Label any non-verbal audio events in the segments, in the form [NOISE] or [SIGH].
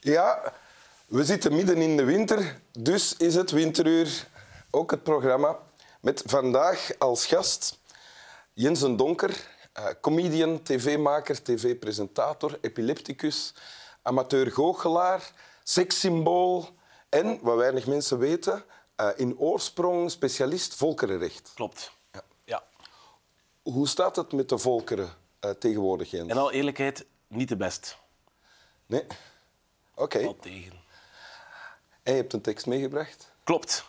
Ja, we zitten midden in de winter, dus is het Winteruur ook het programma. Met vandaag als gast Jens den Donker, eh, comedian, tv-maker, tv-presentator, epilepticus, amateur-goochelaar, sekssymbool en, wat weinig mensen weten, eh, in oorsprong specialist volkerenrecht. Klopt. Ja. Hoe staat het met de volkeren eh, tegenwoordig, Jens? In alle eerlijkheid, niet de best. Nee? Oké. Valt tegen. En je hebt een tekst meegebracht. Klopt.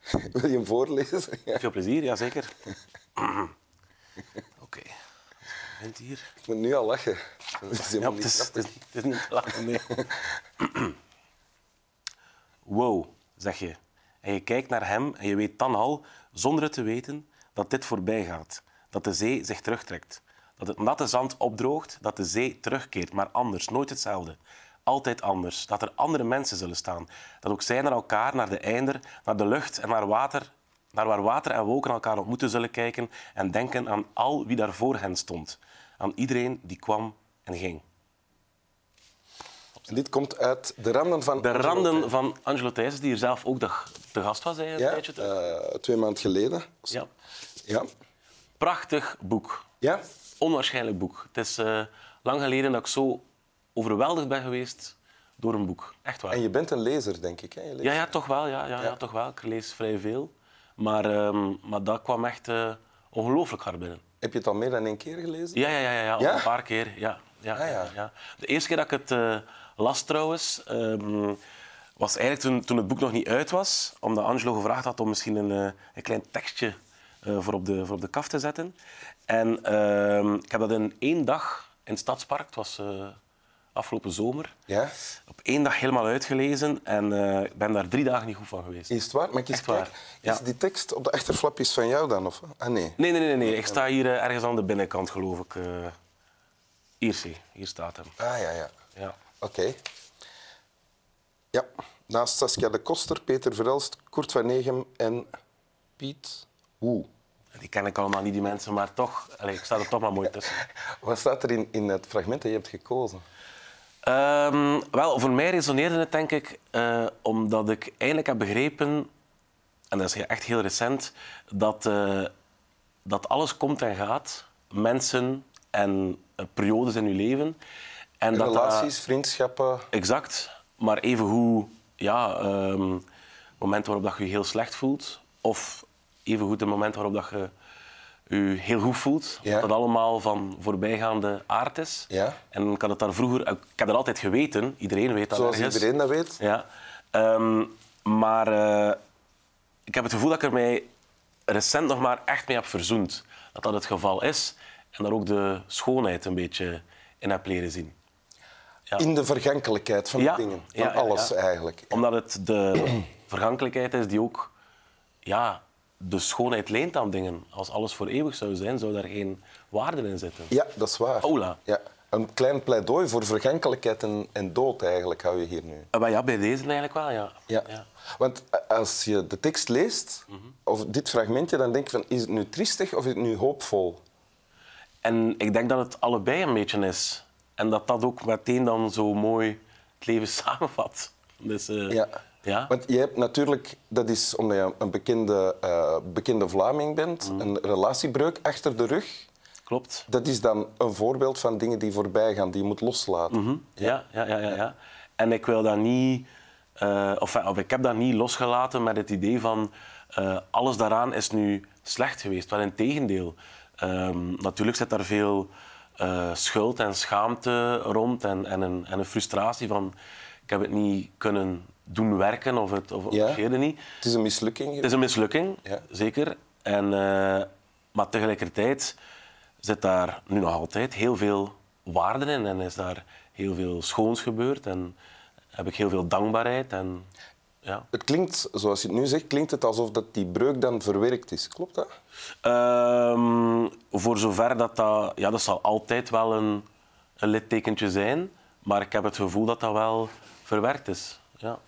[LAUGHS] Wil je hem voorlezen? [LAUGHS] Ja. Veel plezier, jazeker. [CLEARS THROAT] Oké. Vindt hier. Ik moet nu al lachen. Dat is Ja, helemaal niet het, is, het is niet lachen, nee. [CLEARS THROAT] Wow, zeg je. En je kijkt naar hem en je weet dan al, zonder het te weten, dat dit voorbij gaat. Dat de zee zich terugtrekt. Dat het natte zand opdroogt, dat de zee terugkeert, maar anders, nooit hetzelfde. Altijd anders. Dat er andere mensen zullen staan. Dat ook zij naar elkaar, naar de einder, naar de lucht en naar water, naar waar water en wolken elkaar ontmoeten zullen kijken en denken aan al wie daar voor hen stond. Aan iedereen die kwam en ging. En dit komt uit de randen van... De Angelo randen van Angelo Thijssen, die hier zelf ook de, te gast was een Ja, tijdje terug. eh, twee maanden geleden. Ja. Ja. Prachtig boek. ja? Onwaarschijnlijk boek. Het is eh, lang geleden dat ik zo overweldigd ben geweest door een boek. Echt waar. En je bent een lezer, denk ik. Hè? Je leest- Ja, ja, toch wel. Ja, ja, ja. toch wel. Ik lees vrij veel. Maar, ehm, maar dat kwam echt eh, ongelooflijk hard binnen. Heb je het al meer dan één keer gelezen? Ja, ja, ja, ja, ja, een paar keer. Ja, ja, Ah, ja. ja, ja. De eerste keer dat ik het eh, las trouwens, ehm, was eigenlijk toen, toen het boek nog niet uit was. Omdat Angelo gevraagd had om misschien een, eh, een klein tekstje voor, op de, voor op de kaf te zetten. En ehm, ik heb dat in één dag in het Stadspark, het was afgelopen zomer, Ja? op één dag helemaal uitgelezen. En eh, ik ben daar drie dagen niet goed van geweest. Is het waar? Echt waar, ja. Is die tekst op de achterflapjes van jou dan? Of? Ah, nee. Nee, nee, nee, nee. Ik sta hier eh, ergens aan de binnenkant, geloof ik. eh. hier zie, hier staat hem. Ah, ja, ja. Ja. Oké. Ja. Naast Saskia de Koster, Peter Verelst, Kurt van Negem en Piet Woe. Die ken ik allemaal niet, die mensen, maar toch, allee, ik sta er toch maar mooi tussen. [LAUGHS] Wat staat er in, in het fragment dat je hebt gekozen? Ehm, wel, voor mij resoneerde het denk ik eh, omdat ik eindelijk heb begrepen, en dat is echt heel recent, dat, eh, dat alles komt en gaat, mensen en eh, periodes in je leven. En dat- Relaties, vriendschappen. Exact. Maar even hoe, ja, ehm, momenten waarop dat je je heel slecht voelt, of even goed de momenten waarop dat je je heel goed voelt, Ja. dat dat allemaal van voorbijgaande aard is. Ja. En ik had het daar vroeger, ik heb dat altijd geweten, iedereen weet dat Zoals ergens. iedereen dat weet. Ja. Ehm, maar eh, ik heb het gevoel dat ik er mij recent nog maar echt mee heb verzoend. Dat dat het geval is. En daar ook de schoonheid een beetje in heb leren zien. Ja. In de vergankelijkheid van de dingen. Van alles ja. eigenlijk. Omdat het de [CLEARS THROAT] vergankelijkheid is die ook ja, de schoonheid leent aan dingen. Als alles voor eeuwig zou zijn, zou daar geen waarde in zitten. Ja, dat is waar. Ola. Ja. Een klein pleidooi voor vergankelijkheid en, en dood eigenlijk hou je hier nu. Eh, maar ja, bij deze eigenlijk wel, ja. Ja. Ja. Want als je de tekst leest, of dit fragmentje, dan denk je van, is het nu triestig of is het nu hoopvol? En ik denk dat het allebei een beetje is. En dat dat ook meteen dan zo mooi het leven [LAUGHS] samenvat. Dus, eh, Ja. Ja. Want je hebt natuurlijk, dat is omdat je een bekende, eh, bekende Vlaming bent, Mhm. een relatiebreuk achter de rug. Klopt. Dat is dan een voorbeeld van dingen die voorbij gaan, die je moet loslaten. Mhm. Ja, ja, ja, ja, ja. En ik wil dat niet... eh, of, of ik heb dat niet losgelaten met het idee van... eh, alles daaraan is nu slecht geweest. Wel in tegendeel. Ehm, natuurlijk zit daar veel schuld en schaamte rond. En, en, een, en een frustratie van... Ik heb het niet kunnen doen werken of het of, Ja. het niet. Het is een mislukking. Het is een mislukking, Ja. zeker. En, eh, maar tegelijkertijd zit daar nu nog altijd heel veel waarde in en is daar heel veel schoons gebeurd en heb ik heel veel dankbaarheid. En, ja. Het klinkt, zoals je het nu zegt, klinkt het alsof dat die breuk dan verwerkt is. Klopt dat? Ehm, voor zover dat dat... Ja, dat zal altijd wel een, een littekentje zijn, maar ik heb het gevoel dat dat wel verwerkt is. Ja.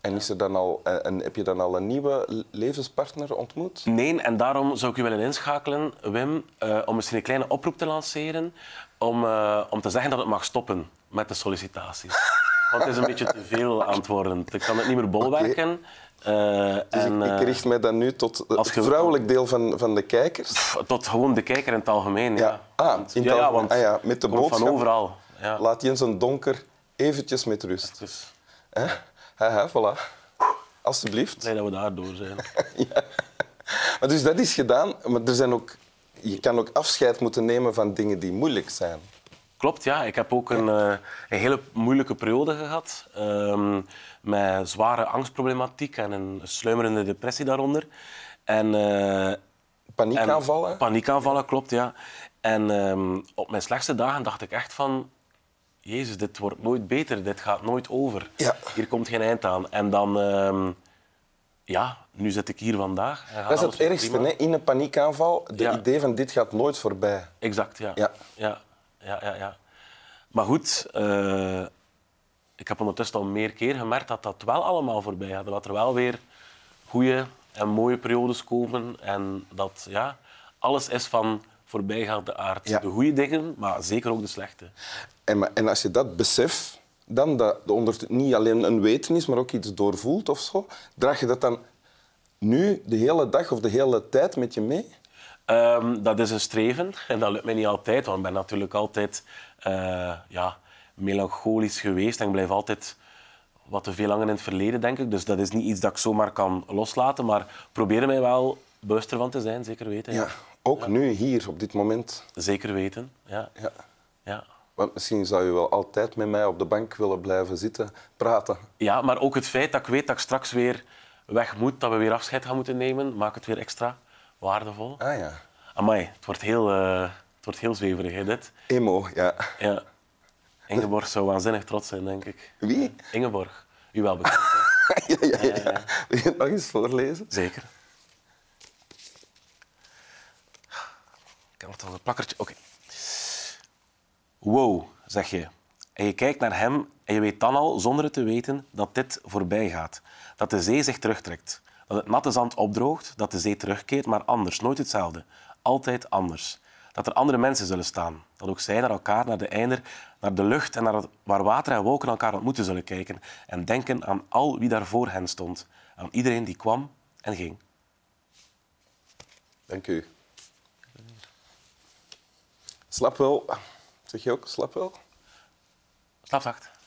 En, is er dan al, en heb je dan al een nieuwe levenspartner ontmoet? Nee, en daarom zou ik u willen inschakelen, Wim, eh, om misschien een kleine oproep te lanceren om, eh, om te zeggen dat het mag stoppen met de sollicitaties. [LAUGHS] Want het is een beetje te veel worden. Ik kan het niet meer bolwerken. Eh, Dus en, ik, ik eh, richt mij dan nu tot het vrouwelijk deel van, van de kijkers. tot gewoon de kijker in het algemeen. Ja. Ja. Ah, Want- in het ja, want Ah ja, met de boodschap. van overal. Ja. Laat Jens een donker eventjes met rust. Hè? Haha, voilà. Alsjeblieft. blij dat we daar door zijn. [LAUGHS] Maar dus dat is gedaan, maar er zijn ook, je kan ook afscheid moeten nemen van dingen die moeilijk zijn. Klopt, ja. Ik heb ook een, eh, een hele moeilijke periode gehad. ehm, met zware angstproblematiek en een sluimerende depressie daaronder. En, eh, Paniekaanvallen. En paniekaanvallen, klopt, ja. En ehm, op mijn slechtste dagen dacht ik echt van... Jezus, dit wordt nooit beter, dit gaat nooit over. Ja. Hier komt geen eind aan. En dan... ehm, ja, nu zit ik hier vandaag. gaat dat is het ergste, hè? in een paniekaanval. De Ja. idee van dit gaat nooit voorbij. Exact, ja. Ja. Ja, ja, ja, ja. Maar goed, eh, ik heb ondertussen al meer keer gemerkt dat dat wel allemaal voorbij gaat. Dat er wel weer goede en mooie periodes komen. En dat ja, alles is van voorbijgaande aard. Ja. De goede dingen, maar zeker ook de slechte. En, en als je dat beseft, dan dat de onder, niet alleen een weten is, maar ook iets doorvoelt of zo, draag je dat dan nu de hele dag of de hele tijd met je mee? Ehm, dat is een streven en dat lukt mij niet altijd, want ik ben natuurlijk altijd eh, ja, melancholisch geweest en ik blijf altijd wat te veel hangen in het verleden, denk ik. Dus dat is niet iets dat ik zomaar kan loslaten, maar probeer er mij wel bewust ervan te zijn, zeker weten. Ja, ook nu, hier, op dit moment. Zeker weten, ja. Ja. Ja. Want misschien zou je wel altijd met mij op de bank willen blijven zitten, praten. ja, maar ook het feit dat ik weet dat ik straks weer weg moet, dat we weer afscheid gaan moeten nemen, maakt het weer extra waardevol. Ah ja. Amai, het wordt heel, eh, het wordt heel zweverig, hè, dit. Emo, ja. Ja. Ingeborg zou waanzinnig trots zijn, denk ik. Wie? Ingeborg. U wel bekend, hè? [LAUGHS] ja, ja, ja. Wil je het nog eens voorlezen? Zeker. Ik heb nog een plakkertje. Oké. Wow, zeg je. En je kijkt naar hem en je weet dan al, zonder het te weten, dat dit voorbij gaat. Dat de zee zich terugtrekt. Dat het natte zand opdroogt, dat de zee terugkeert, maar anders, nooit hetzelfde. Altijd anders. Dat er andere mensen zullen staan. Dat ook zij naar elkaar, naar de einder, naar de lucht en naar het, waar water en wolken elkaar ontmoeten zullen kijken. En denken aan al wie daar voor hen stond. Aan iedereen die kwam en ging. Dank u. Slap wel. Zeg je ook, slap wel? Slaap zacht.